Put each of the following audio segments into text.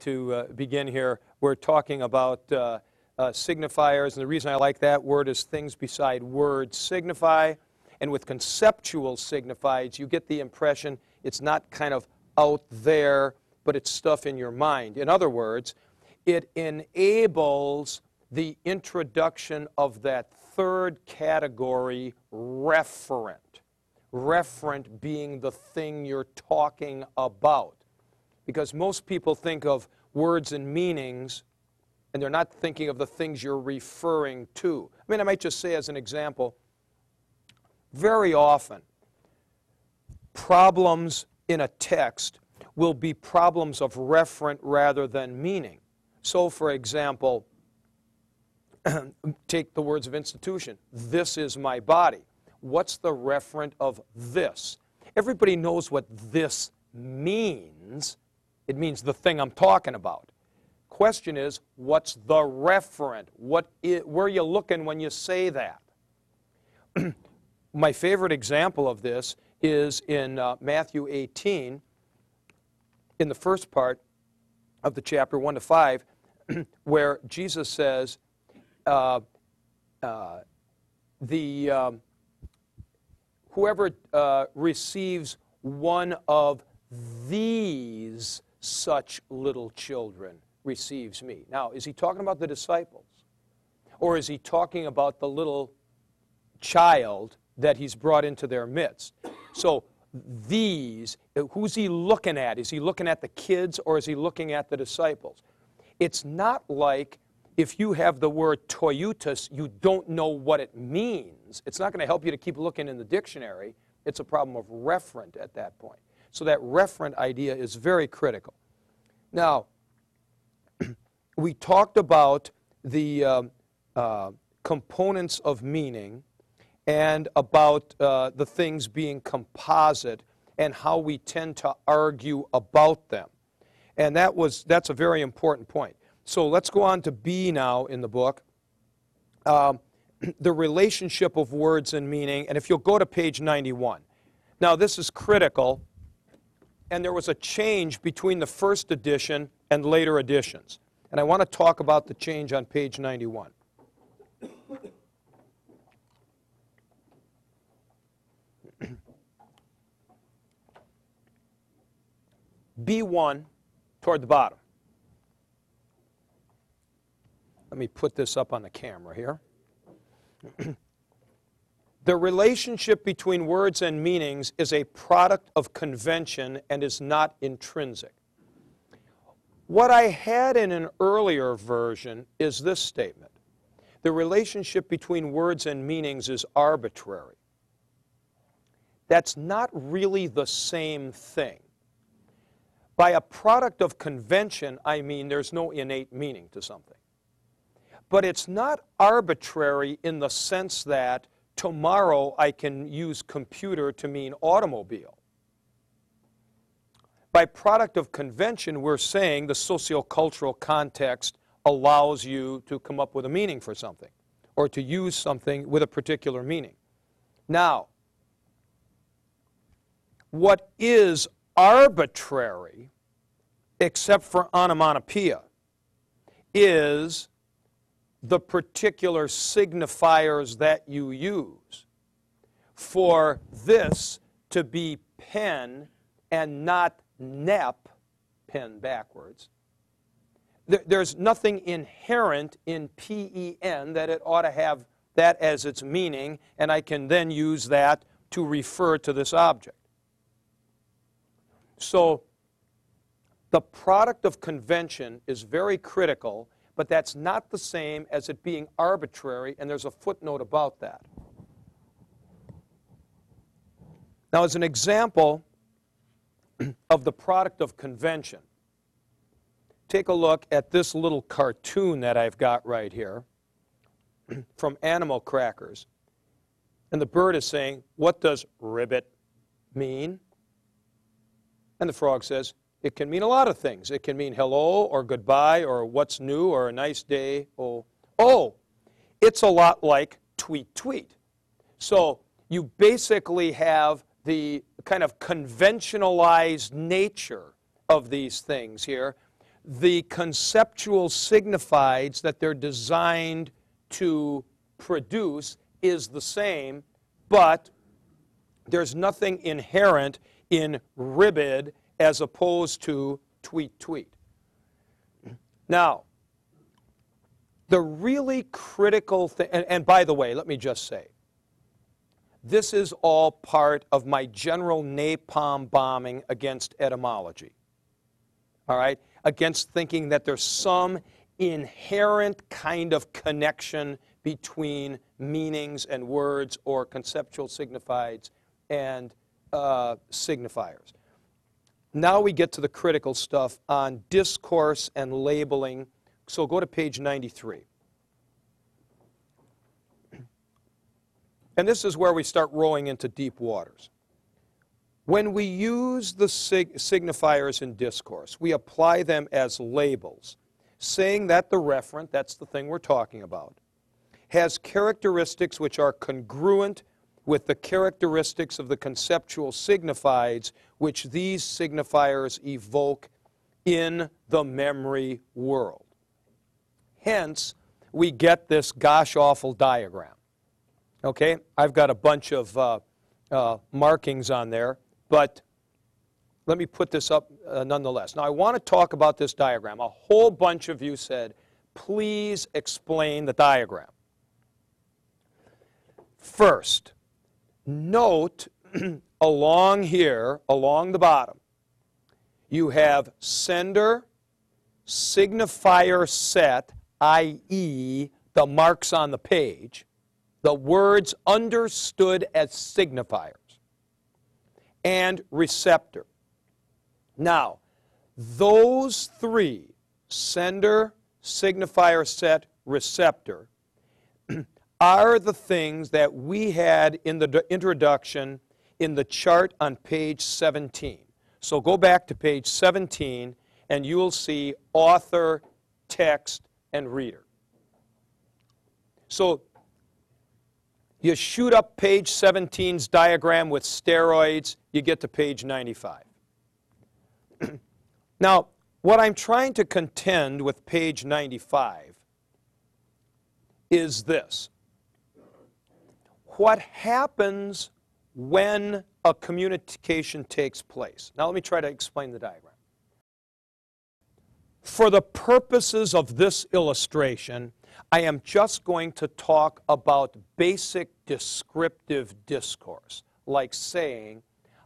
to uh, begin here. We're talking about uh, uh, signifiers, and the reason I like that word is things beside words signify. And with conceptual signifies, you get the impression it's not kind of out there, but it's stuff in your mind. In other words, it enables the introduction of that third category, referent. Referent being the thing you're talking about. Because most people think of words and meanings, and they're not thinking of the things you're referring to. I mean, I might just say as an example, very often, problems in a text will be problems of referent rather than meaning. So, for example, take the words of institution. This is my body. What's the referent of this? Everybody knows what this means. It means the thing I'm talking about. Question is, what's the referent? What is, where are you looking when you say that? my favorite example of this is in uh, Matthew 18, in the first part of the chapter 1 to 5, where Jesus says, uh, uh, the um, whoever uh, receives one of these such little children receives me. Now, is he talking about the disciples? Or is he talking about the little child that he's brought into their midst? So, these, who's he looking at? Is he looking at the kids or is he looking at the disciples? It's not like if you have the word toioutos, you don't know what it means. It's not going to help you to keep looking in the dictionary. It's a problem of referent at that point. So that referent idea is very critical. Now, we talked about the uh, uh, components of meaning and about uh, the things being composite and how we tend to argue about them. And that was, that's a very important point. So let's go on to B now in the book. Um, the relationship of words and meaning. And if you'll go to page 91. Now, this is critical, and there was a change between the first edition and later editions. And I want to talk about the change on page 91. B1 toward the bottom. Let me put this up on the camera here. the relationship between words and meanings is a product of convention and is not intrinsic. What I had in an earlier version is this statement. The relationship between words and meanings is arbitrary. That's not really the same thing. By a product of convention, I mean there's no innate meaning to something. But it's not arbitrary in the sense that tomorrow I can use computer to mean automobile. By product of convention, we're saying the sociocultural context allows you to come up with a meaning for something or to use something with a particular meaning. Now, what is arbitrary, except for onomatopoeia, is the particular signifiers that you use. For this to be pen and not nep, pen backwards, there's nothing inherent in pen that it ought to have that as its meaning, and I can then use that to refer to this object. So the product of convention is very critical but that's not the same as it being arbitrary, and there's a footnote about that. Now, as an example of the product of convention, take a look at this little cartoon that I've got right here from Animal Crackers. And the bird is saying, What does ribbit mean? And the frog says, it can mean a lot of things. It can mean hello or goodbye or what's new or a nice day. Oh, oh, it's a lot like tweet tweet. So you basically have the kind of conventionalized nature of these things here. the conceptual signifieds that they're designed to produce is the same, but there's nothing inherent in ribbit as opposed to tweet tweet. Now, the really critical thing, and, and, by the way, let me just say, this is all part of my general napalm bombing against etymology. All right? Against thinking that there's some inherent kind of connection between meanings and words or conceptual signifieds and uh, signifiers. Now we get to the critical stuff on discourse and labeling. So go to page 93. And this is where we start rowing into deep waters. When we use the sig- signifiers in discourse, we apply them as labels, saying that the referent, that's the thing we're talking about, has characteristics which are congruent with the characteristics of the conceptual signifieds which these signifiers evoke in the memory world. Hence, we get this gosh awful diagram. Okay, I've got a bunch of uh, uh, markings on there, but let me put this up uh, nonetheless. Now, I want to talk about this diagram. A whole bunch of you said, please explain the diagram. First, note along here, along the bottom, you have sender, signifier set, i.e., the marks on the page, the words understood as signifiers, and receptor. Now, those three, sender, signifier set, receptor, are the things that we had in the introduction in the chart on page 17. So go back to page 17 and you will see author, text, and reader. So you shoot up page 17's diagram with steroids, you get to page 95. now, what I'm trying to contend with page 95 is this what happens when a communication takes place. Now, let me try to explain the diagram. For the purposes of this illustration, I am just going to talk about basic descriptive discourse, like saying,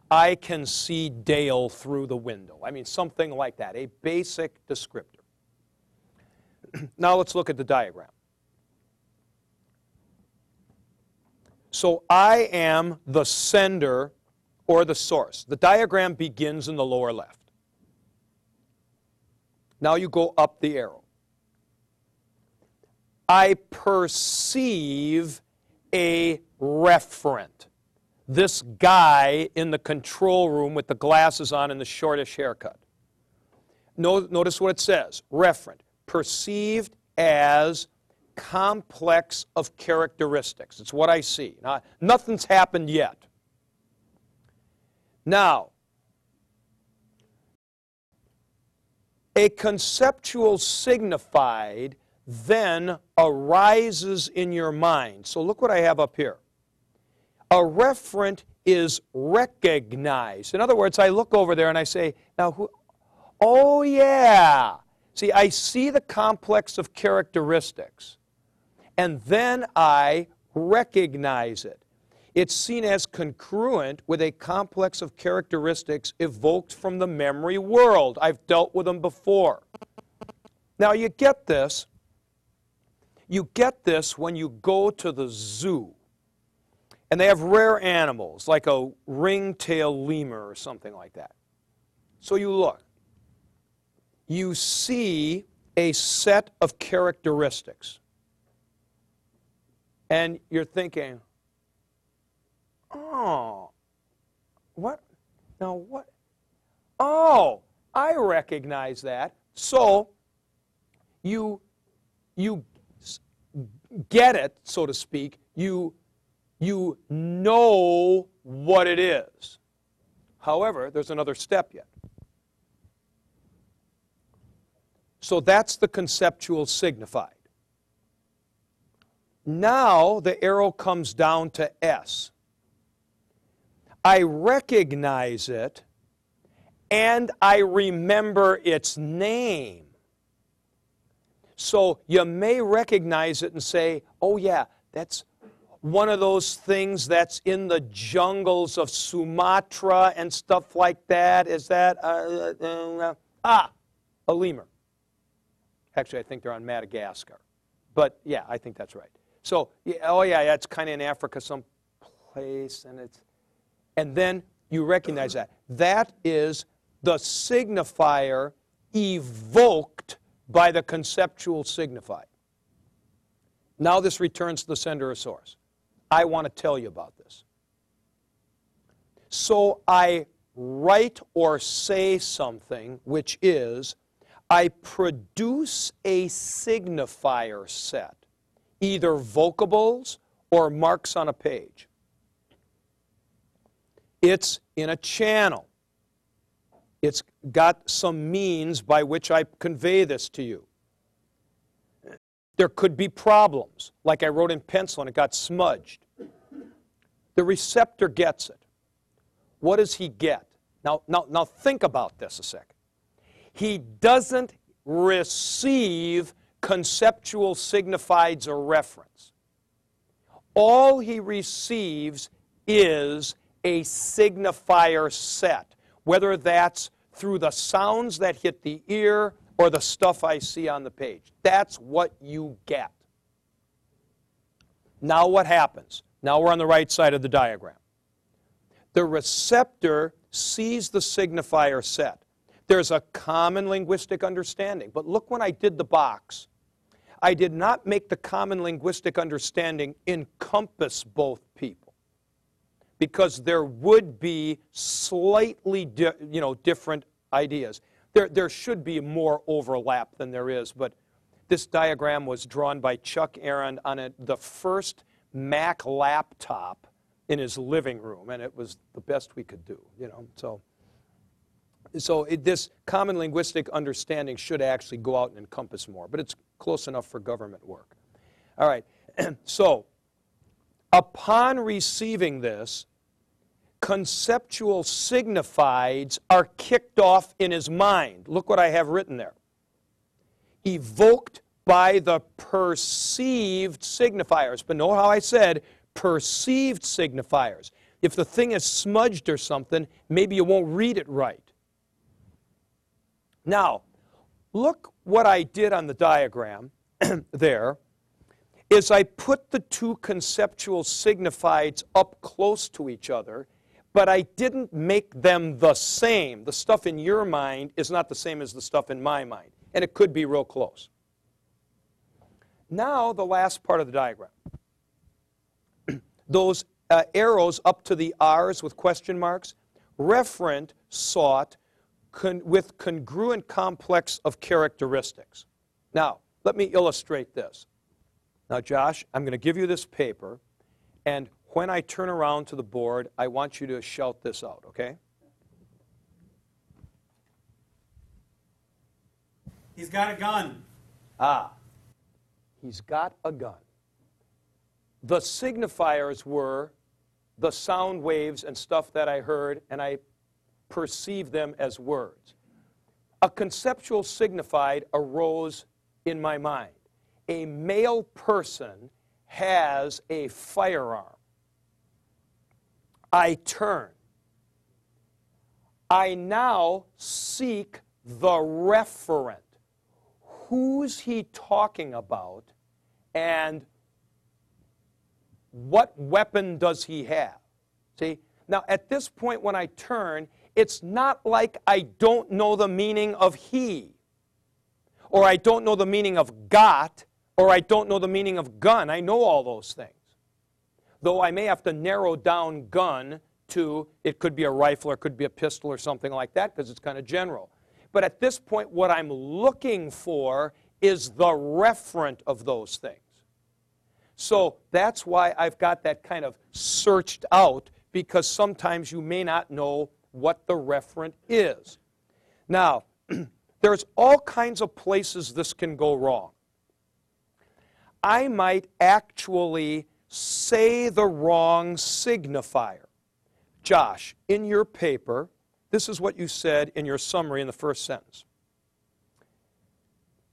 I can see Dale through the window. I mean, something like that, a basic descriptor. now let's look at the diagram. So I am the sender or the source. The diagram begins in the lower left. Now you go up the arrow. I perceive a referent. This guy in the control room with the glasses on and the shortish haircut. Notice what it says referent. Perceived as complex of characteristics. It's what I see. Now, nothing's happened yet. Now, a conceptual signified then arises in your mind. So look what I have up here. A referent is recognized. In other words, I look over there and I say, now, who, oh yeah. See, I see the complex of characteristics and then I recognize it. It's seen as congruent with a complex of characteristics evoked from the memory world. I've dealt with them before. Now, you get this. You get this when you go to the zoo. And they have rare animals, like a ringtail lemur or something like that. So you look. You see a set of characteristics and you're thinking, oh, what? Now what? Oh, I recognize that. So you you get it, so to speak. You you know what it is. However, there's another step yet. So that's the conceptual signified. Now the arrow comes down to S. I recognize it and I remember its name. So you may recognize it and say, oh, yeah, that's one of those things that's in the jungles of Sumatra and stuff like that. Is that, uh, uh, uh, ah, a lemur. Actually, I think they're on Madagascar. But yeah, I think that's right. So, yeah, oh yeah, that's kind of in Africa someplace, and it's, and then you recognize that. That is the signifier evoked by the conceptual signified. Now this returns to the sender or source. I want to tell you about this. So I write or say something, which is I produce a signifier set, either vocables or marks on a page. It's in a channel. It's got some means by which I convey this to you. There could be problems, like I wrote in pencil and it got smudged. The receptor gets it. What does he get? Now, now, now think about this a second. He doesn't receive conceptual signifieds or reference. All he receives is a signifier set, whether that's through the sounds that hit the ear or the stuff I see on the page. That's what you get. Now, what happens? Now we're on the right side of the diagram. The receptor sees the signifier set. There's a common linguistic understanding. But look when I did the box. I did not make the common linguistic understanding encompass both people because there would be slightly you know, different ideas. There, there should be more overlap than there is, but this diagram was drawn by Chuck Aaron on a, the first Mac laptop in his living room, and it was the best we could do, you know. So, so it, this common linguistic understanding should actually go out and encompass more, but it's close enough for government work. All right, so upon receiving this, conceptual signifieds are kicked off in his mind. Look what I have written there. Evoked by the perceived signifiers. But know how I said perceived signifiers. If the thing is smudged or something, maybe you won't read it right. Now, look what I did on the diagram there is I put the two conceptual signifieds up close to each other but I didn't make them the same. The stuff in your mind is not the same as the stuff in my mind, and it could be real close. Now, the last part of the diagram. Those uh, arrows up to the R's with question marks, referent sought con with congruent complex of characteristics. Now, let me illustrate this. Now, Josh, I'm going to give you this paper, and when I turn around to the board, I want you to shout this out, okay? He's got a gun. Ah, he's got a gun. The signifiers were the sound waves and stuff that I heard, and I perceived them as words. A conceptual signified arose in my mind. A male person has a firearm. I turn. I now seek the referent. Who's he talking about and what weapon does he have? See? Now, at this point, when I turn, it's not like I don't know the meaning of he, or I don't know the meaning of got, or I don't know the meaning of gun. I know all those things though I may have to narrow down gun to it could be a rifle or it could be a pistol or something like that because it's kind of general. But at this point, what I'm looking for is the referent of those things. So that's why I've got that kind of searched out because sometimes you may not know what the referent is. Now, there's all kinds of places this can go wrong. I might actually say the wrong signifier. Josh, in your paper, this is what you said in your summary in the first sentence.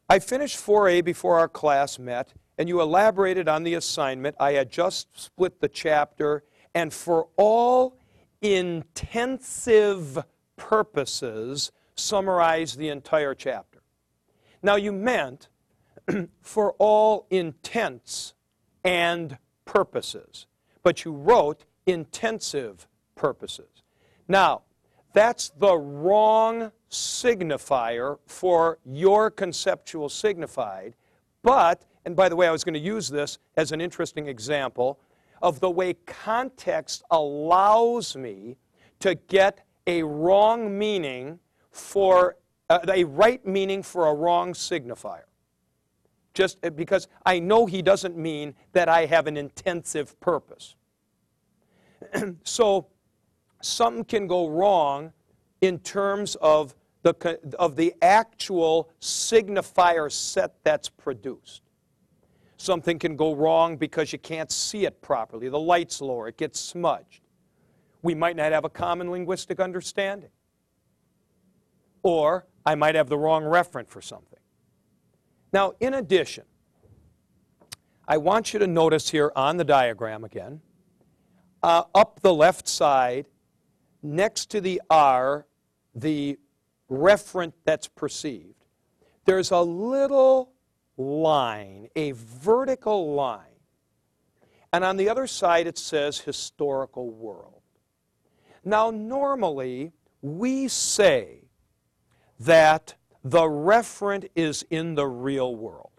I finished 4A before our class met, and you elaborated on the assignment. I had just split the chapter, and for all intensive purposes, summarize the entire chapter. Now, you meant for all intents and purposes, but you wrote intensive purposes. Now, that's the wrong signifier for your conceptual signified, but, and by the way, I was going to use this as an interesting example of the way context allows me to get a wrong meaning for uh, a right meaning for a wrong signifier. Just uh, because I know he doesn't mean that I have an intensive purpose. so something can go wrong in terms of the, of the actual signifier set that's produced. Something can go wrong because you can't see it properly. The light's lower, it gets smudged. We might not have a common linguistic understanding. Or I might have the wrong referent for something. Now, in addition, I want you to notice here on the diagram again, uh, up the left side, next to the R, the referent that's perceived, there's a little line, a vertical line. And on the other side, it says historical world. Now, normally, we say that the referent is in the real world.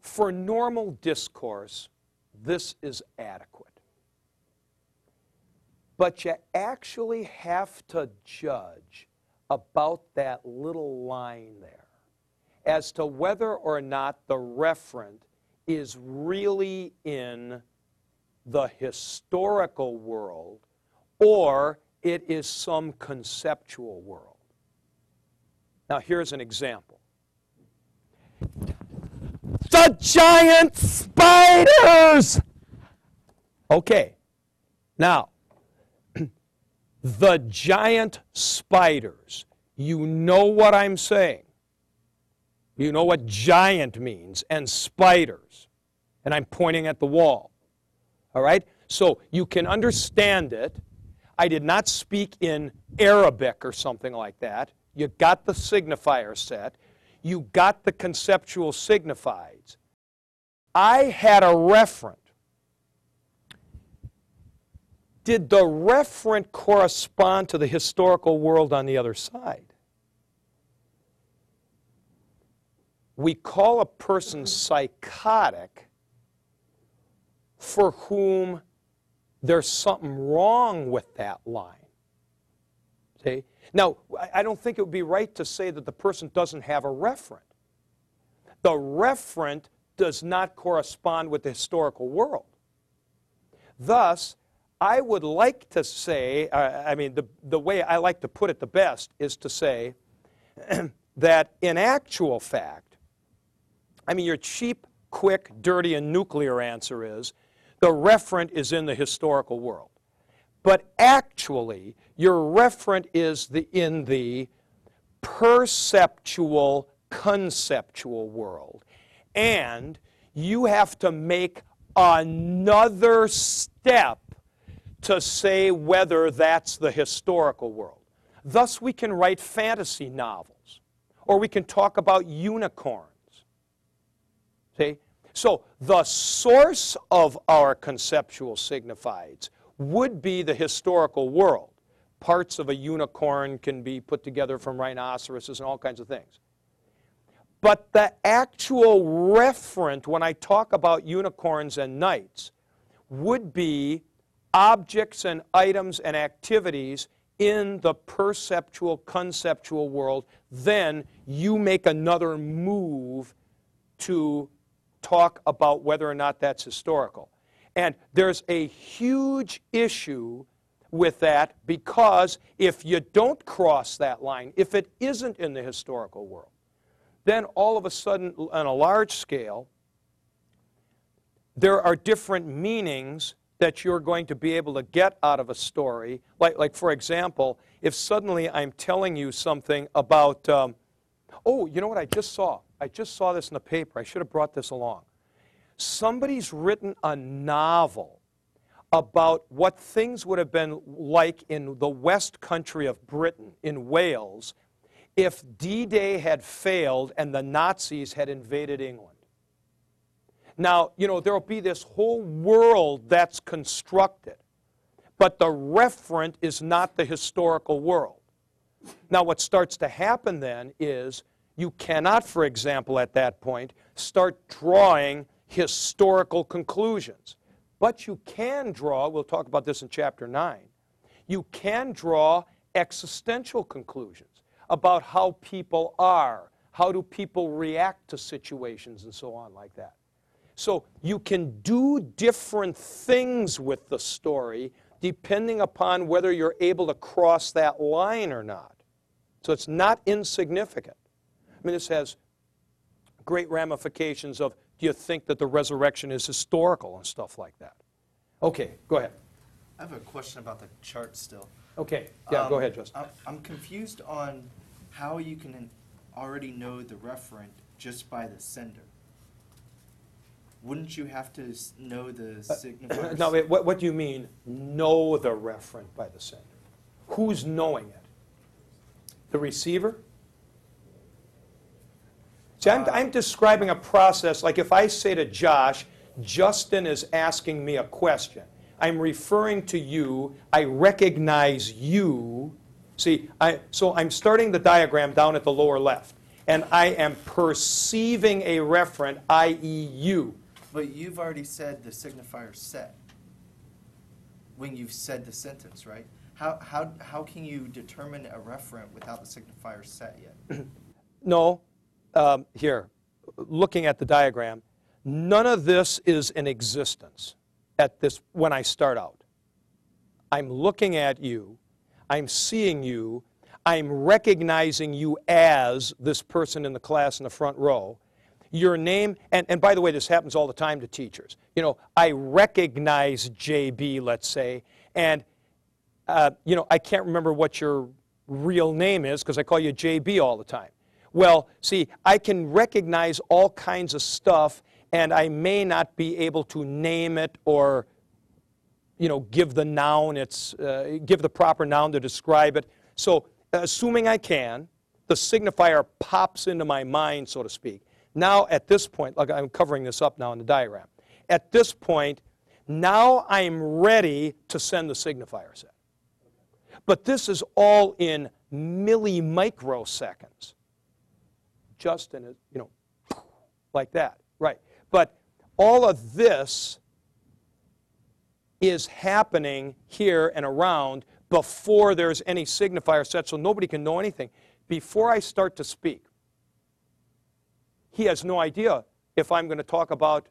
For normal discourse, this is adequate. But you actually have to judge about that little line there as to whether or not the referent is really in the historical world or it is some conceptual world. Now, here's an example the giant spiders! Okay, now, the giant spiders. You know what I'm saying. You know what giant means and spiders. And I'm pointing at the wall. All right? So you can understand it I did not speak in Arabic or something like that. You got the signifier set. You got the conceptual signifieds. I had a referent. Did the referent correspond to the historical world on the other side? We call a person psychotic for whom there's something wrong with that line. See? Now, I don't think it would be right to say that the person doesn't have a referent. The referent does not correspond with the historical world. Thus, I would like to say, uh, I mean, the, the way I like to put it the best is to say that in actual fact, I mean, your cheap, quick, dirty, and nuclear answer is the referent is in the historical world. But actually, your referent is the, in the perceptual, conceptual world. And you have to make another step to say whether that's the historical world. Thus, we can write fantasy novels, or we can talk about unicorns. See? So the source of our conceptual signifieds would be the historical world. Parts of a unicorn can be put together from rhinoceroses and all kinds of things. But the actual referent, when I talk about unicorns and knights, would be objects and items and activities in the perceptual, conceptual world. Then you make another move to talk about whether or not that's historical. And there's a huge issue with that because if you don't cross that line, if it isn't in the historical world, then all of a sudden, on a large scale, there are different meanings that you're going to be able to get out of a story. Like, like for example, if suddenly I'm telling you something about, um, oh, you know what I just saw? I just saw this in the paper. I should have brought this along. Somebody's written a novel about what things would have been like in the west country of Britain, in Wales, if D Day had failed and the Nazis had invaded England. Now, you know, there will be this whole world that's constructed, but the referent is not the historical world. Now, what starts to happen then is you cannot, for example, at that point, start drawing historical conclusions. But you can draw, we'll talk about this in chapter 9, you can draw existential conclusions about how people are, how do people react to situations, and so on, like that. So you can do different things with the story depending upon whether you're able to cross that line or not. So it's not insignificant. I mean, this has great ramifications of do you think that the resurrection is historical and stuff like that? Okay, go ahead. I have a question about the chart still. Okay, yeah, Um, go ahead, Justin. I'm- I'm confused on how you can already know the referent just by the sender. Wouldn't you have to s- know the uh, signifier? No, wait, what, what do you mean, know the referent by the sender? Who's knowing it? The receiver? See, I'm, uh. I'm describing a process like if I say to Josh, Justin is asking me a question. I'm referring to you. I recognize you. See, I, so I'm starting the diagram down at the lower left, and I am perceiving a referent, i.e., you. But you've already said the signifier set when you've said the sentence, right? How, how, how can you determine a referent without the signifier set yet? No, um, here, looking at the diagram, none of this is in existence at this when I start out. I'm looking at you, I'm seeing you, I'm recognizing you as this person in the class in the front row. Your name, and, and by the way, this happens all the time to teachers. You know, I recognize JB, let's say, and uh, you know, I can't remember what your real name is because I call you JB all the time. Well, see, I can recognize all kinds of stuff, and I may not be able to name it or, you know, give the noun, it's, uh, give the proper noun to describe it. So, assuming I can, the signifier pops into my mind, so to speak. Now, at this point, like I'm covering this up now in the diagram. At this point, now I'm ready to send the signifier set. But this is all in millimicroseconds. Just in a, you know, like that, right. But all of this is happening here and around before there's any signifier set, so nobody can know anything. Before I start to speak, he has no idea if I'm going to talk about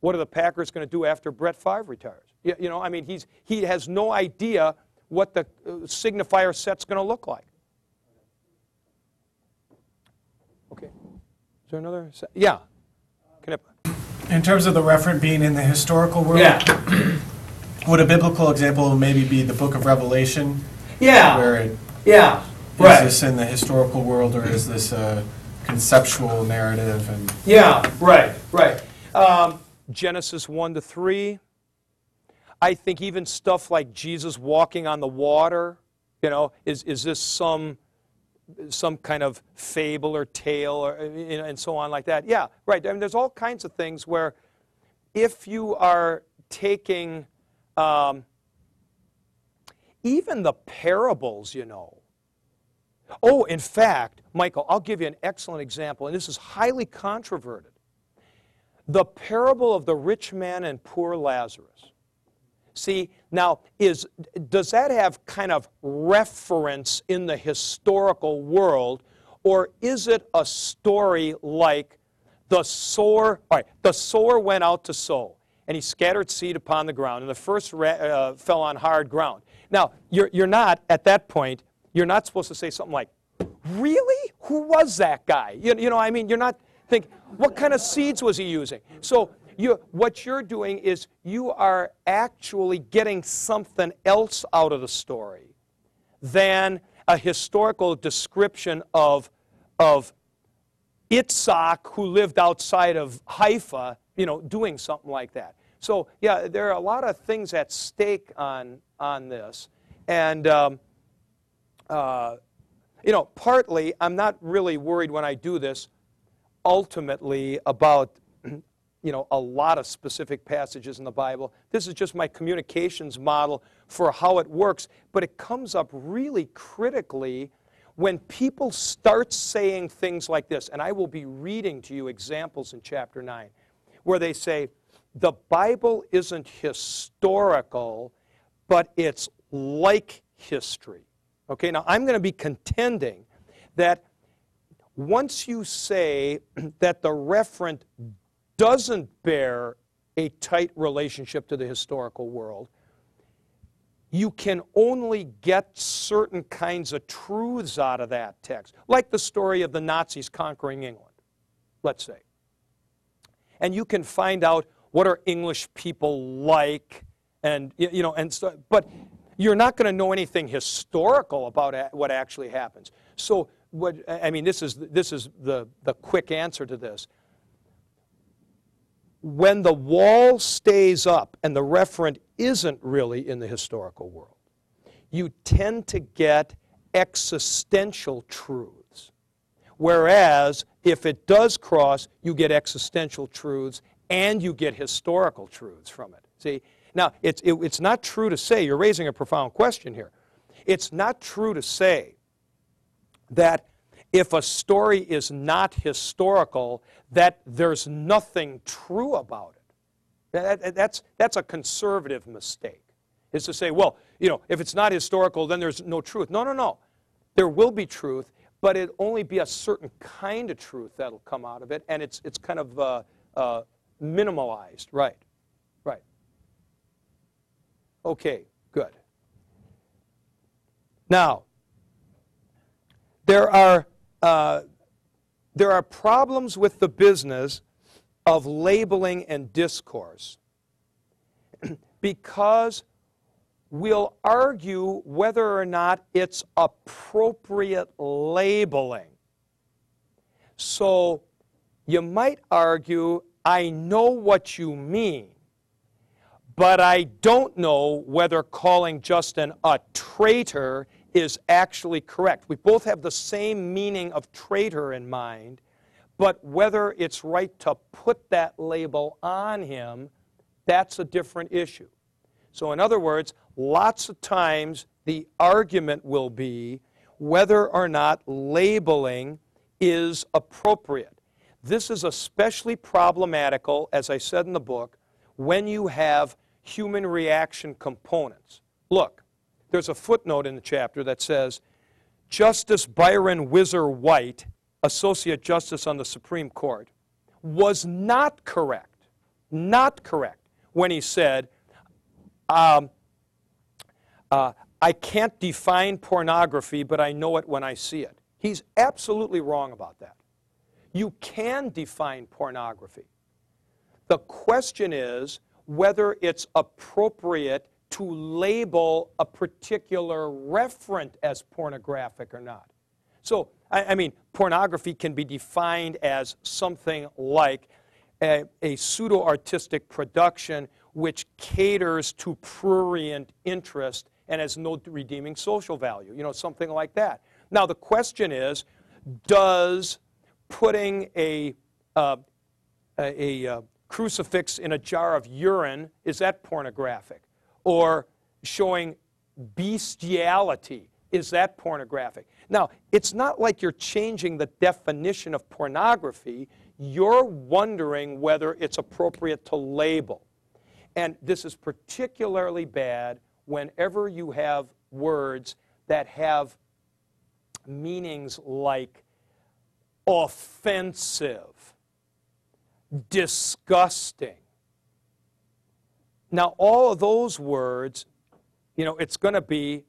what are the Packers going to do after Brett Favre retires. You, you know, I mean, he's, he has no idea what the uh, signifier set's going to look like. Okay. Is there another? Set? Yeah. Can I, In terms of the referent being in the historical world, yeah. would a biblical example maybe be the book of Revelation, Yeah. where it, Yeah. is Right. this in the historical world or is this a conceptual narrative? And Yeah, right, right. Um, Genesis 1 to 3. I think even stuff like Jesus walking on the water, you know, is, is this some, some kind of fable or tale or, you know, and so on like that? Yeah, right. I mean, there's all kinds of things where if you are taking um, even the parables, you know, Oh, in fact, Michael, I'll give you an excellent example, and this is highly controverted. The parable of the rich man and poor Lazarus. See, now, is, does that have kind of reference in the historical world, or is it a story like the sower? All right, the sower went out to sow, and he scattered seed upon the ground, and the first ra- uh, fell on hard ground. Now, you're, you're not, at that point, you're not supposed to say something like, Really? Who was that guy? You, you know, I mean, you're not thinking, what kind of seeds was he using? So, you, what you're doing is you are actually getting something else out of the story than a historical description of, of Itzhak, who lived outside of Haifa, you know, doing something like that. So, yeah, there are a lot of things at stake on, on this. And, um, uh, you know, partly, I'm not really worried when I do this ultimately about, you know, a lot of specific passages in the Bible. This is just my communications model for how it works, but it comes up really critically when people start saying things like this, and I will be reading to you examples in chapter 9, where they say, the Bible isn't historical, but it's like history. Okay, now I'm going to be contending that once you say that the referent doesn't bear a tight relationship to the historical world, you can only get certain kinds of truths out of that text, like the story of the Nazis conquering England, let's say. And you can find out what are English people like, and you know, and so, but you're not going to know anything historical about what actually happens. So, what I mean, this is this is the the quick answer to this when the wall stays up and the referent isn't really in the historical world, you tend to get existential truths. Whereas if it does cross, you get existential truths and you get historical truths from it. See? Now, it's, it, it's not true to say, you're raising a profound question here. It's not true to say that if a story is not historical, that there's nothing true about it. That, that's, that's a conservative mistake, is to say, well, you know, if it's not historical, then there's no truth. No, no, no. There will be truth, but it'll only be a certain kind of truth that'll come out of it, and it's, it's kind of uh, uh, minimalized. Right, right. Okay, good. Now, there are uh, there are problems with the business of labeling and discourse because we'll argue whether or not it's appropriate labeling. So you might argue, I know what you mean, but I don't know whether calling Justin a traitor is actually correct. We both have the same meaning of traitor in mind, but whether it's right to put that label on him, that's a different issue. So, in other words, lots of times the argument will be whether or not labeling is appropriate. This is especially problematical, as I said in the book, when you have human reaction components. Look, there's a footnote in the chapter that says Justice Byron Whizzer White, Associate Justice on the Supreme Court, was not correct, not correct, when he said, um, uh, I can't define pornography, but I know it when I see it. He's absolutely wrong about that. You can define pornography. The question is whether it's appropriate to label a particular referent as pornographic or not. So, I, I mean, pornography can be defined as something like a, a pseudo artistic production which caters to prurient interest and has no redeeming social value, you know, something like that. Now, the question is does putting a, uh, a, a uh, crucifix in a jar of urine, is that pornographic? or showing bestiality. Is that pornographic? Now, it's not like you're changing the definition of pornography. You're wondering whether it's appropriate to label. And this is particularly bad whenever you have words that have meanings like offensive, disgusting, Now, all of those words, you know, it's going to be,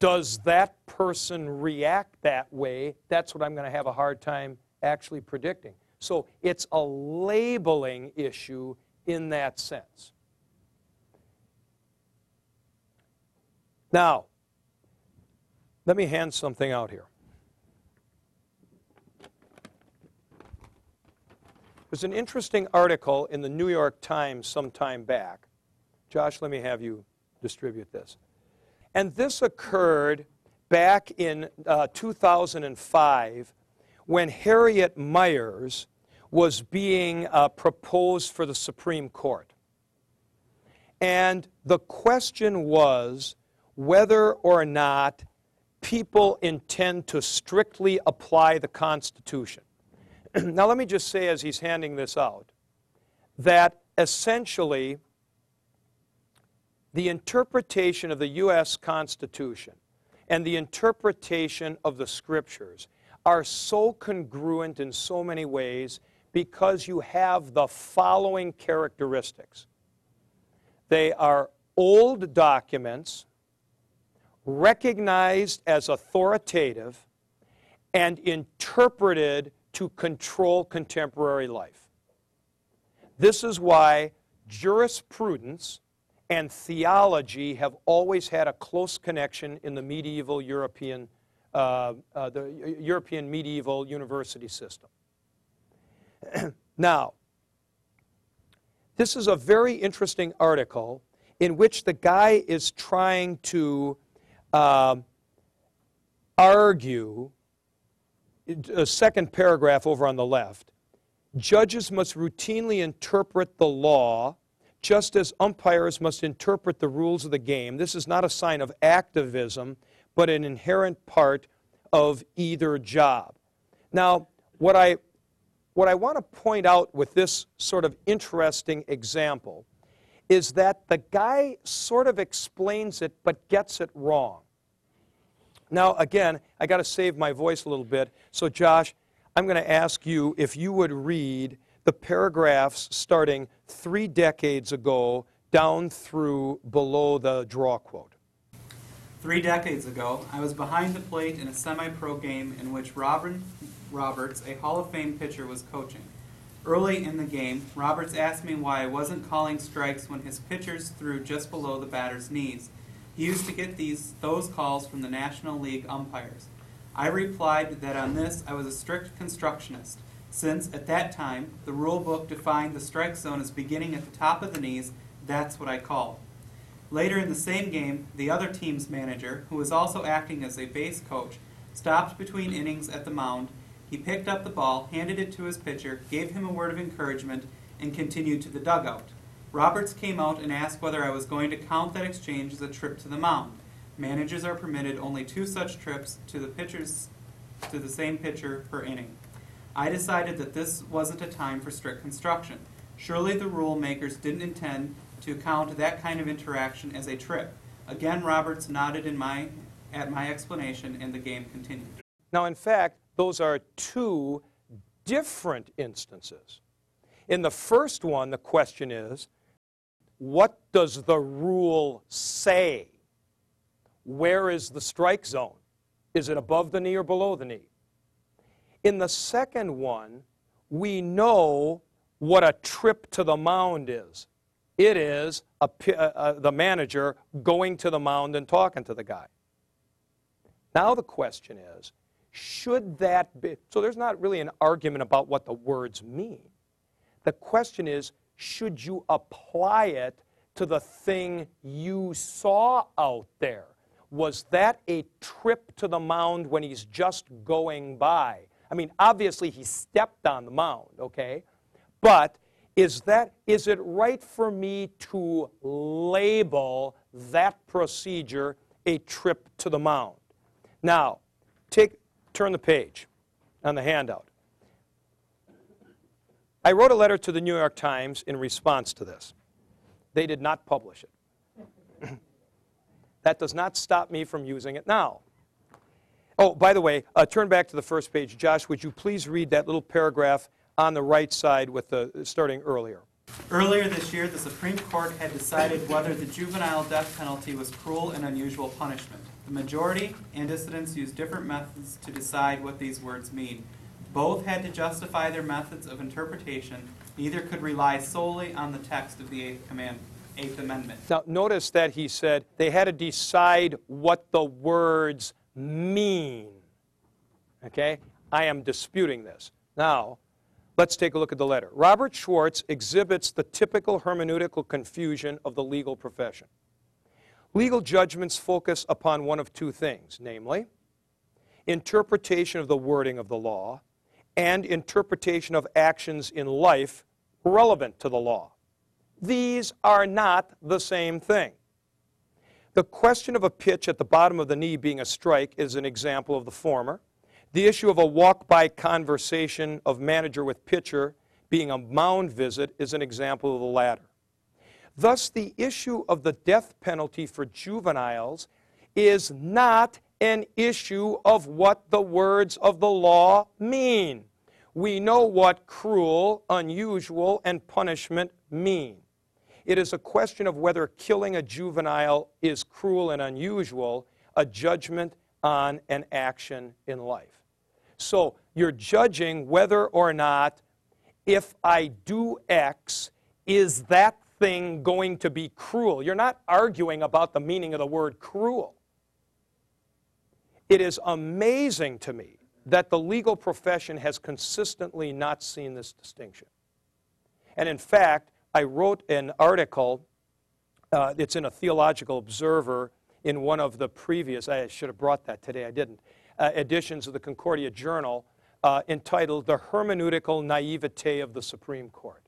does that person react that way? That's what I'm going to have a hard time actually predicting. So it's a labeling issue in that sense. Now, let me hand something out here. There's an interesting article in the New York Times some time back. Josh, let me have you distribute this. And this occurred back in uh, 2005 when Harriet Miers was being uh, proposed for the Supreme Court. And the question was whether or not people intend to strictly apply the Constitution. now, let me just say as he's handing this out that essentially the interpretation of the U.S. Constitution and the interpretation of the Scriptures are so congruent in so many ways because you have the following characteristics. They are old documents, recognized as authoritative, and interpreted to control contemporary life. This is why jurisprudence and theology have always had a close connection in the medieval European, uh, uh, the European medieval university system. now, this is a very interesting article in which the guy is trying to uh, argue a second paragraph over on the left. Judges must routinely interpret the law just as umpires must interpret the rules of the game. This is not a sign of activism, but an inherent part of either job. Now, what I, what I want to point out with this sort of interesting example is that the guy sort of explains it but gets it wrong. Now, again, I got to save my voice a little bit. So, Josh, I'm going to ask you if you would read the paragraphs starting three decades ago down through below the draw quote. Three decades ago, I was behind the plate in a semi pro game in which Robin Roberts, a Hall of Fame pitcher, was coaching. Early in the game, Roberts asked me why I wasn't calling strikes when his pitchers threw just below the batter's knees. He used to get these those calls from the National League umpires. I replied that on this I was a strict constructionist, since at that time the rule book defined the strike zone as beginning at the top of the knees, that's what I called. Later in the same game, the other team's manager, who was also acting as a base coach, stopped between innings at the mound. He picked up the ball, handed it to his pitcher, gave him a word of encouragement, and continued to the dugout. Roberts came out and asked whether I was going to count that exchange as a trip to the mound. Managers are permitted only two such trips to the pitchers to the same pitcher per inning. I decided that this wasn't a time for strict construction. Surely the rule makers didn't intend to count that kind of interaction as a trip. Again, Roberts nodded in my, at my explanation, and the game continued. Now, in fact, those are two different instances. In the first one, the question is what does the rule say? Where is the strike zone? Is it above the knee or below the knee? In the second one, we know what a trip to the mound is. It is a, uh, uh, the manager going to the mound and talking to the guy. Now the question is, should that be? So there's not really an argument about what the words mean. The question is, should you apply it to the thing you saw out there? Was that a trip to the mound when he's just going by? I mean, obviously he stepped on the mound, okay? But is that is it right for me to label that procedure a trip to the mound? Now, take turn the page on the handout. I wrote a letter to the New York Times in response to this. They did not publish it. that does not stop me from using it now. Oh, by the way, uh, turn back to the first page. Josh, would you please read that little paragraph on the right side with the starting earlier? Earlier this year, the Supreme Court had decided whether the juvenile death penalty was cruel and unusual punishment. The majority and dissidents used different methods to decide what these words mean. Both had to justify their methods of interpretation. Neither could rely solely on the text of the Eighth Eighth Amendment. Now, notice that he said they had to decide what the words mean. Okay? I am disputing this. Now, let's take a look at the letter. Robert Schwartz exhibits the typical hermeneutical confusion of the legal profession. Legal judgments focus upon one of two things, namely, interpretation of the wording of the law and interpretation of actions in life relevant to the law. These are not the same thing. The question of a pitch at the bottom of the knee being a strike is an example of the former. The issue of a walk by conversation of manager with pitcher being a mound visit is an example of the latter. Thus, the issue of the death penalty for juveniles is not an issue of what the words of the law mean. We know what cruel, unusual, and punishment mean. It is a question of whether killing a juvenile is cruel and unusual, a judgment on an action in life. So you're judging whether or not, if I do X, is that thing going to be cruel? You're not arguing about the meaning of the word cruel. It is amazing to me that the legal profession has consistently not seen this distinction. And in fact, I wrote an article, uh, it's in a Theological Observer in one of the previous, I should have brought that today, I didn't, uh, editions of the Concordia Journal uh, entitled The Hermeneutical Naivete of the Supreme Court.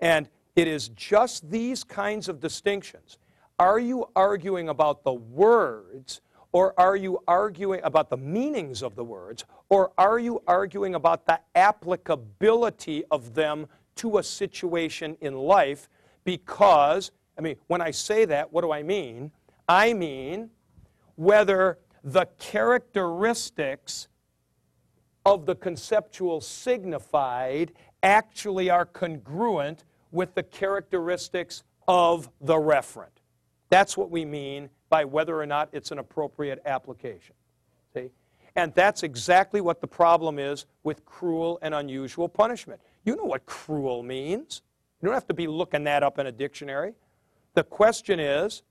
And it is just these kinds of distinctions. Are you arguing about the words, or are you arguing about the meanings of the words, or are you arguing about the applicability of them to a situation in life? Because, I mean, when I say that, what do I mean? I mean whether the characteristics of the conceptual signified actually are congruent with the characteristics of the referent. That's what we mean by whether or not it's an appropriate application. See? And that's exactly what the problem is with cruel and unusual punishment. You know what cruel means. You don't have to be looking that up in a dictionary. The question is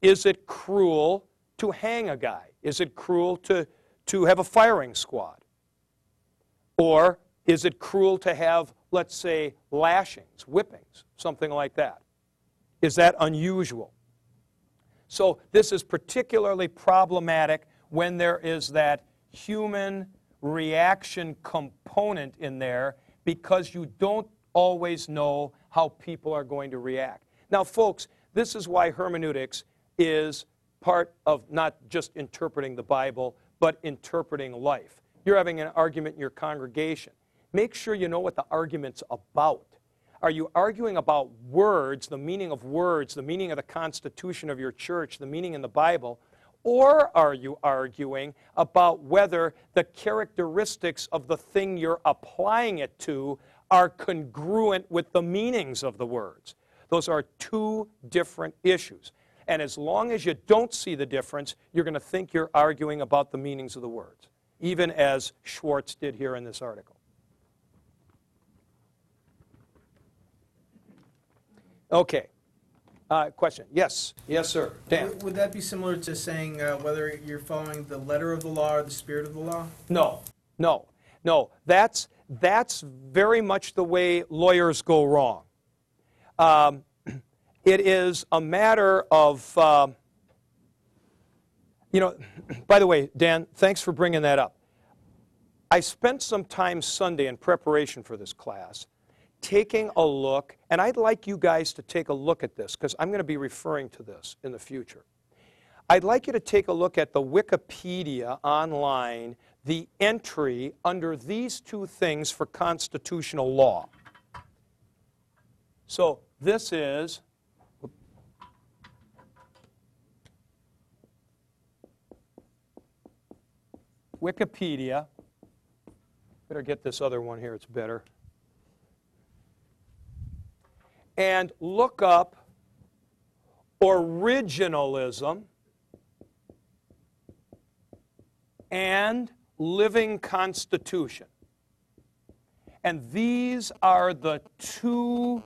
is it cruel to hang a guy? Is it cruel to, to have a firing squad? Or is it cruel to have, let's say, lashings, whippings, something like that? Is that unusual? So, this is particularly problematic when there is that human reaction component in there because you don't always know how people are going to react. Now, folks, this is why hermeneutics is part of not just interpreting the Bible, but interpreting life. You're having an argument in your congregation. Make sure you know what the argument's about. Are you arguing about words, the meaning of words, the meaning of the constitution of your church, the meaning in the Bible? Or are you arguing about whether the characteristics of the thing you're applying it to are congruent with the meanings of the words? Those are two different issues. And as long as you don't see the difference, you're going to think you're arguing about the meanings of the words, even as Schwartz did here in this article. Okay. Uh, question? Yes. Yes, sir. Dan. Would- Would that be similar to saying uh, whether you're following the letter of the law or the spirit of the law? No, no, no. That's, that's very much the way lawyers go wrong. Um, it is a matter of, uh, you know, by the way, Dan, thanks for bringing that up. I spent some time Sunday in preparation for this class taking a look, and I'd like you guys to take a look at this because I'm going to be referring to this in the future. I'd like you to take a look at the Wikipedia online, the entry under these two things for constitutional law. So this is Wikipedia. Better get this other one here, it's better. And look up originalism and living constitution. And these are the two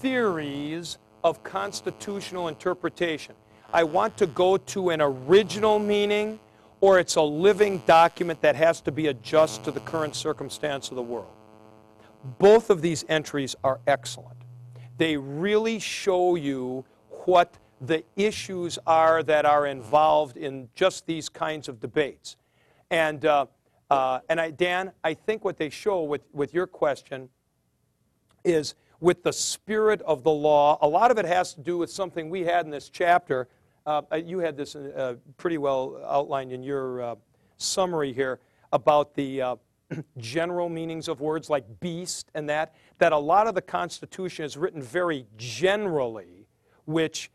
theories of constitutional interpretation. I want to go to an original meaning or it's a living document that has to be adjusted to the current circumstance of the world. Both of these entries are excellent. They really show you what the issues are that are involved in just these kinds of debates. And, uh, uh, and I, Dan, I think what they show with, with your question is with the spirit of the law. A lot of it has to do with something we had in this chapter. Uh, you had this uh, pretty well outlined in your uh, summary here about the uh, general meanings of words like beast and that, that a lot of the Constitution is written very generally, which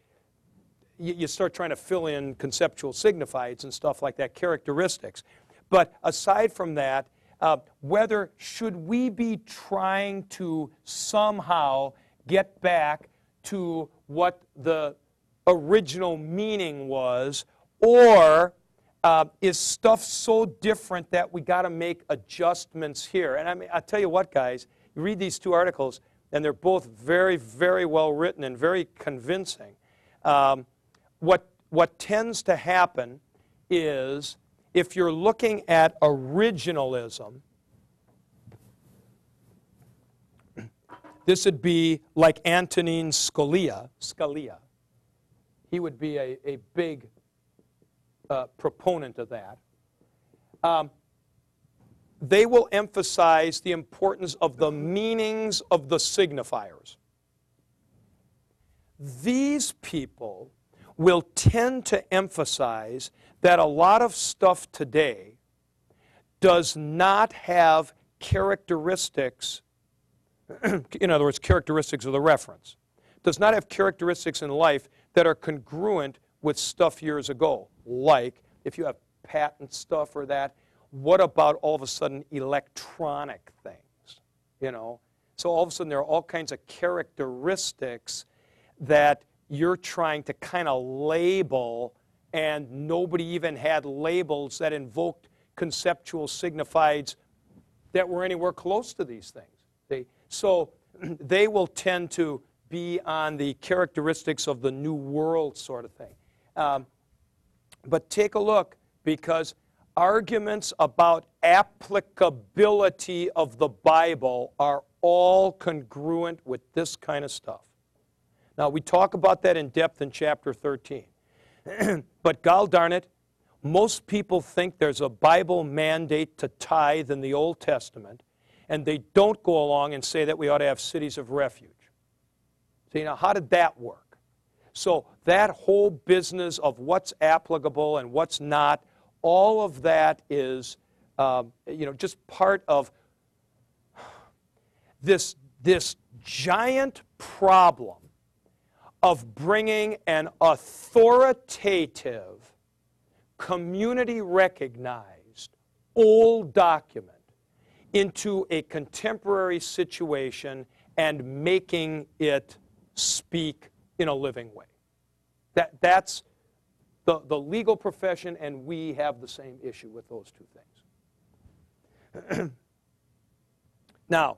you, start trying to fill in conceptual signifieds and stuff like that, characteristics. But aside from that, uh, whether should we be trying to somehow get back to what the original meaning was, or uh, is stuff so different that we got to make adjustments here? And I mean, I tell you what, guys, you read these two articles, and they're both very, very well written and very convincing. Um, what what tends to happen is if you're looking at originalism, this would be like Antonin Scalia. Scalia. He would be a, a big uh, proponent of that. Um, they will emphasize the importance of the meanings of the signifiers. These people will tend to emphasize that a lot of stuff today does not have characteristics, in other words, characteristics of the reference, does not have characteristics in life that are congruent with stuff years ago. Like if you have patent stuff or that, what about all of a sudden electronic things? You know? So all of a sudden there are all kinds of characteristics that you're trying to kind of label, and nobody even had labels that invoked conceptual signifieds that were anywhere close to these things. They, so they will tend to be on the characteristics of the new world sort of thing. Um, but take a look because arguments about applicability of the Bible are all congruent with this kind of stuff. Now, we talk about that in depth in chapter 13. but gall darn it, most people think there's a Bible mandate to tithe in the Old Testament, and they don't go along and say that we ought to have cities of refuge. See, now, how did that work? So, that whole business of what's applicable and what's not, all of that is, um, you know, just part of this, this giant problem of bringing an authoritative, community recognized, old document into a contemporary situation and making it speak in a living way. That, that's the, the legal profession, and we have the same issue with those two things. now,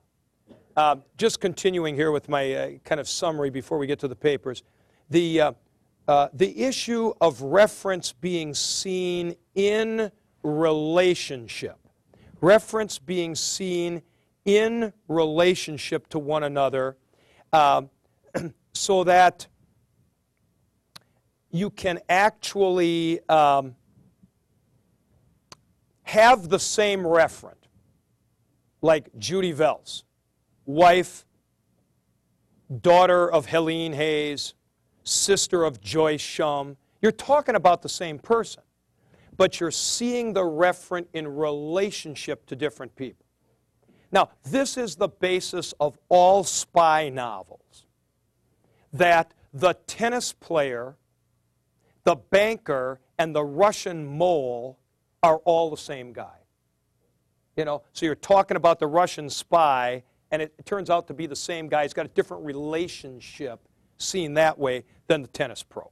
uh, just continuing here with my uh, kind of summary before we get to the papers, the, uh, uh, the issue of reference being seen in relationship, reference being seen in relationship to one another, uh, so that you can actually um, have the same referent, like Judy Vels wife, daughter of Helene Hayes, sister of Joyce Shum. You're talking about the same person, but you're seeing the referent in relationship to different people. Now, this is the basis of all spy novels that the tennis player, the banker, and the Russian mole are all the same guy. You know, so you're talking about the Russian spy and it turns out to be the same guy. He's got a different relationship seen that way than the tennis pro.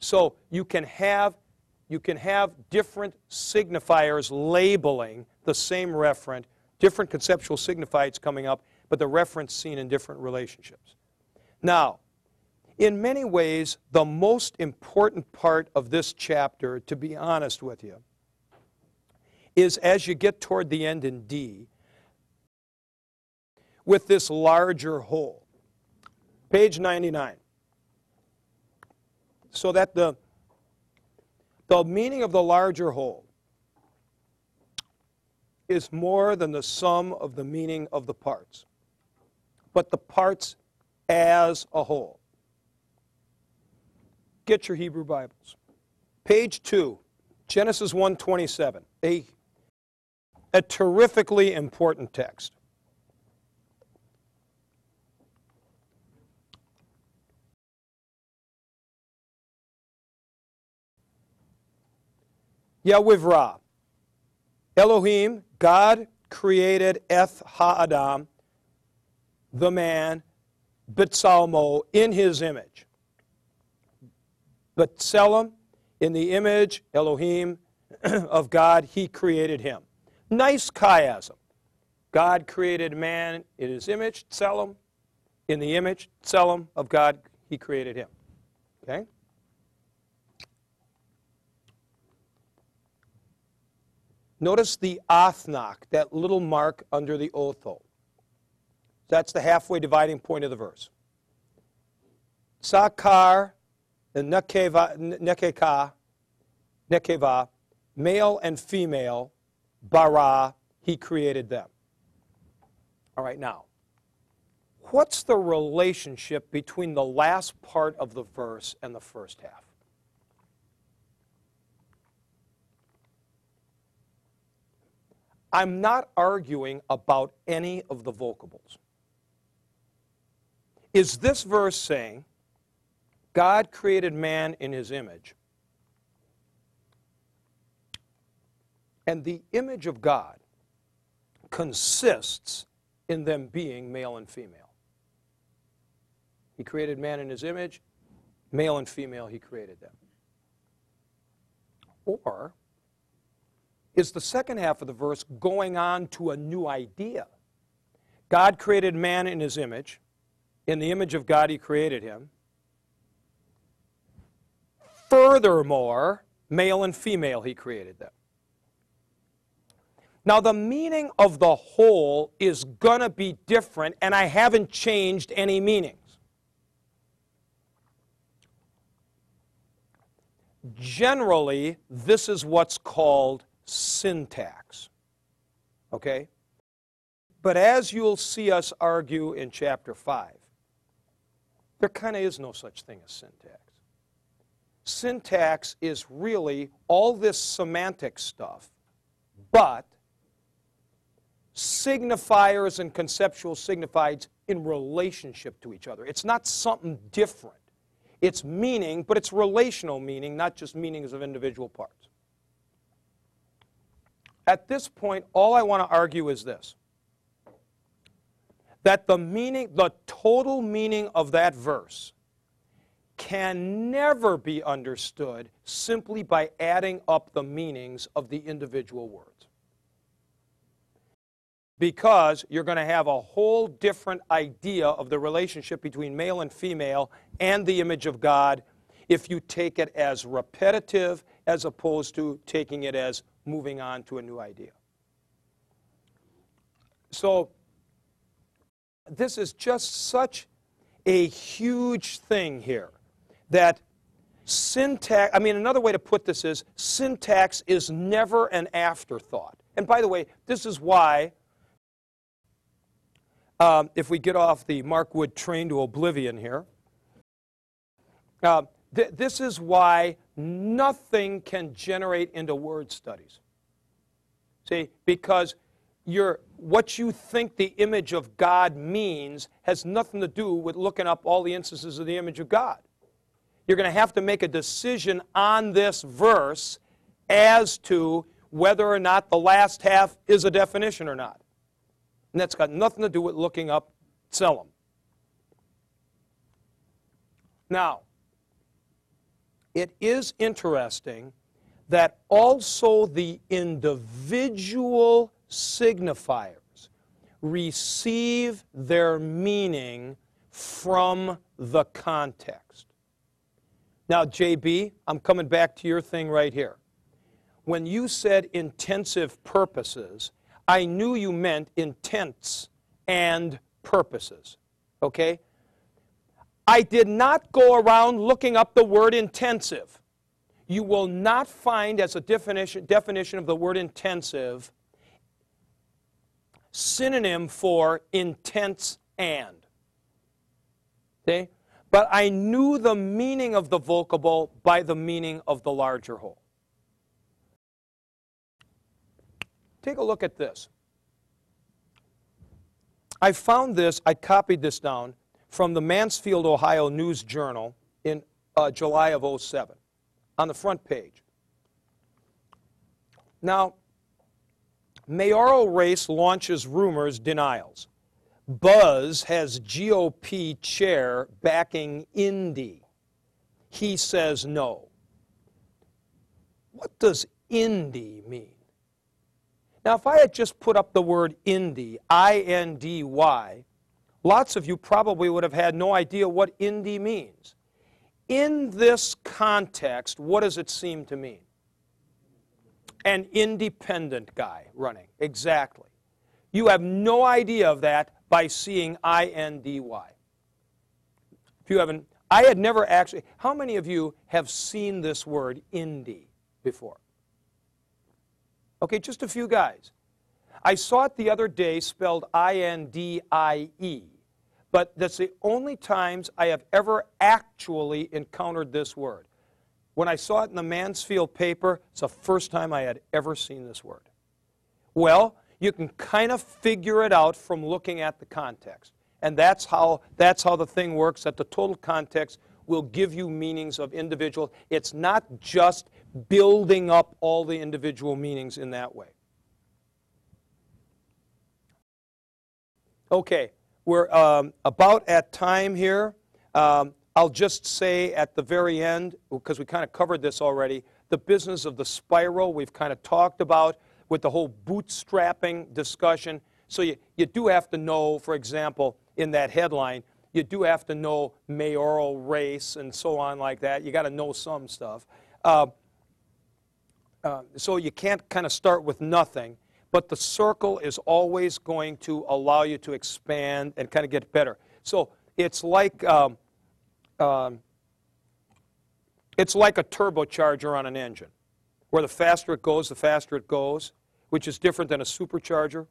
So you can have you can have different signifiers labeling the same referent, different conceptual signifiers coming up, but the reference seen in different relationships. Now, in many ways, the most important part of this chapter, to be honest with you, is as you get toward the end in D, with this larger whole. Page 99. So that the, the meaning of the larger whole is more than the sum of the meaning of the parts, but the parts as a whole. Get your Hebrew Bibles. Page 2, Genesis 1:27, a, a terrifically important text. Yahweh Elohim, God created Eth Ha'adam, the man, B'Tsalmo, in his image. B'Tselem, in the image, Elohim, of God, he created him. Nice chiasm. God created man in his image, Tselem. In the image, Tselem of God, he created him. Okay? Notice the athnach, that little mark under the otho. That's the halfway dividing point of the verse. Sakar, nekeva, nekeka, nekeva, male and female, bara, he created them. All right, now, what's the relationship between the last part of the verse and the first half? I'm not arguing about any of the vocables. Is this verse saying God created man in his image? And the image of God consists in them being male and female. He created man in his image, male and female, he created them. Or is the second half of the verse going on to a new idea. God created man in his image. In the image of God, he created him. Furthermore, male and female, he created them. Now, the meaning of the whole is going to be different, and I haven't changed any meanings. Generally, this is what's called syntax. Okay? But as you'll see us argue in chapter 5, there kind of is no such thing as syntax. Syntax is really all this semantic stuff, but signifiers and conceptual signifieds in relationship to each other. It's not something different. It's meaning, but it's relational meaning, not just meanings of individual parts. At this point, all I want to argue is this that the meaning, the total meaning of that verse can never be understood simply by adding up the meanings of the individual words. Because you're going to have a whole different idea of the relationship between male and female and the image of God if you take it as repetitive as opposed to taking it as moving on to a new idea. So, this is just such a huge thing here that syntax, I mean, another way to put this is syntax is never an afterthought. And by the way, this is why, um, if we get off the Mark Wood train to oblivion here, uh, th- this is why nothing can generate into word studies. See, because your, what you think the image of God means has nothing to do with looking up all the instances of the image of God. You're going to have to make a decision on this verse as to whether or not the last half is a definition or not. And that's got nothing to do with looking up Tselem. Now, it is interesting that also the individual signifiers receive their meaning from the context. Now, JB, I'm coming back to your thing right here. When you said intensive purposes, I knew you meant intents and purposes. Okay? I did not go around looking up the word intensive. You will not find, as a definition, definition of the word intensive, synonym for intense and. Okay? But I knew the meaning of the vocable by the meaning of the larger whole. Take a look at this. I found this, I copied this down from the Mansfield, Ohio News Journal in uh, July of 07 on the front page. Now, mayoral race launches rumors, denials. Buzz has GOP chair backing Indy. He says no. What does Indy mean? Now, if I had just put up the word Indy, I N D Y, lots of you probably would have had no idea what Indy means. In this context, what does it seem to mean? An independent guy running. Exactly. You have no idea of that by seeing I N D Y. If you haven't, I had never actually, how many of you have seen this word Indy before? Okay, just a few guys. I saw it the other day spelled I N D I E, but that's the only times I have ever actually encountered this word. When I saw it in the Mansfield paper, it's the first time I had ever seen this word. Well, you can kind of figure it out from looking at the context. And that's how, that's how the thing works, that the total context will give you meanings of individual. It's not just building up all the individual meanings in that way. Okay, we're um, about at time here. Um, I'll just say at the very end, because we kind of covered this already, the business of the spiral we've kind of talked about with the whole bootstrapping discussion. So you, you do have to know, for example, in that headline, you do have to know mayoral race and so on like that. You got to know some stuff. Uh, uh, so you can't kind of start with nothing, but the circle is always going to allow you to expand and kind of get better. So it's like um, um, it's like a turbocharger on an engine, where the faster it goes, the faster it goes, which is different than a supercharger.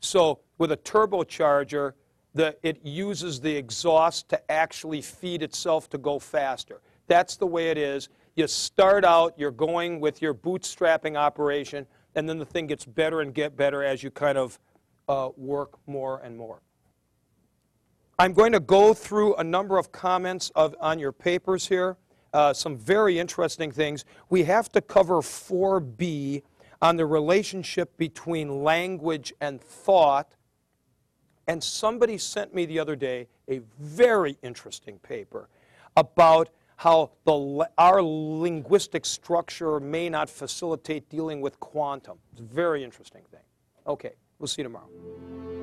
So with a turbocharger, the, it uses the exhaust to actually feed itself to go faster. That's the way it is. You start out, you're going with your bootstrapping operation, and then the thing gets better and get better as you kind of uh, work more and more. I'm going to go through a number of comments of, on your papers here, uh, some very interesting things. We have to cover 4B on the relationship between language and thought. And somebody sent me the other day a very interesting paper about how the, our linguistic structure may not facilitate dealing with quantum. It's a very interesting thing. Okay, we'll see you tomorrow.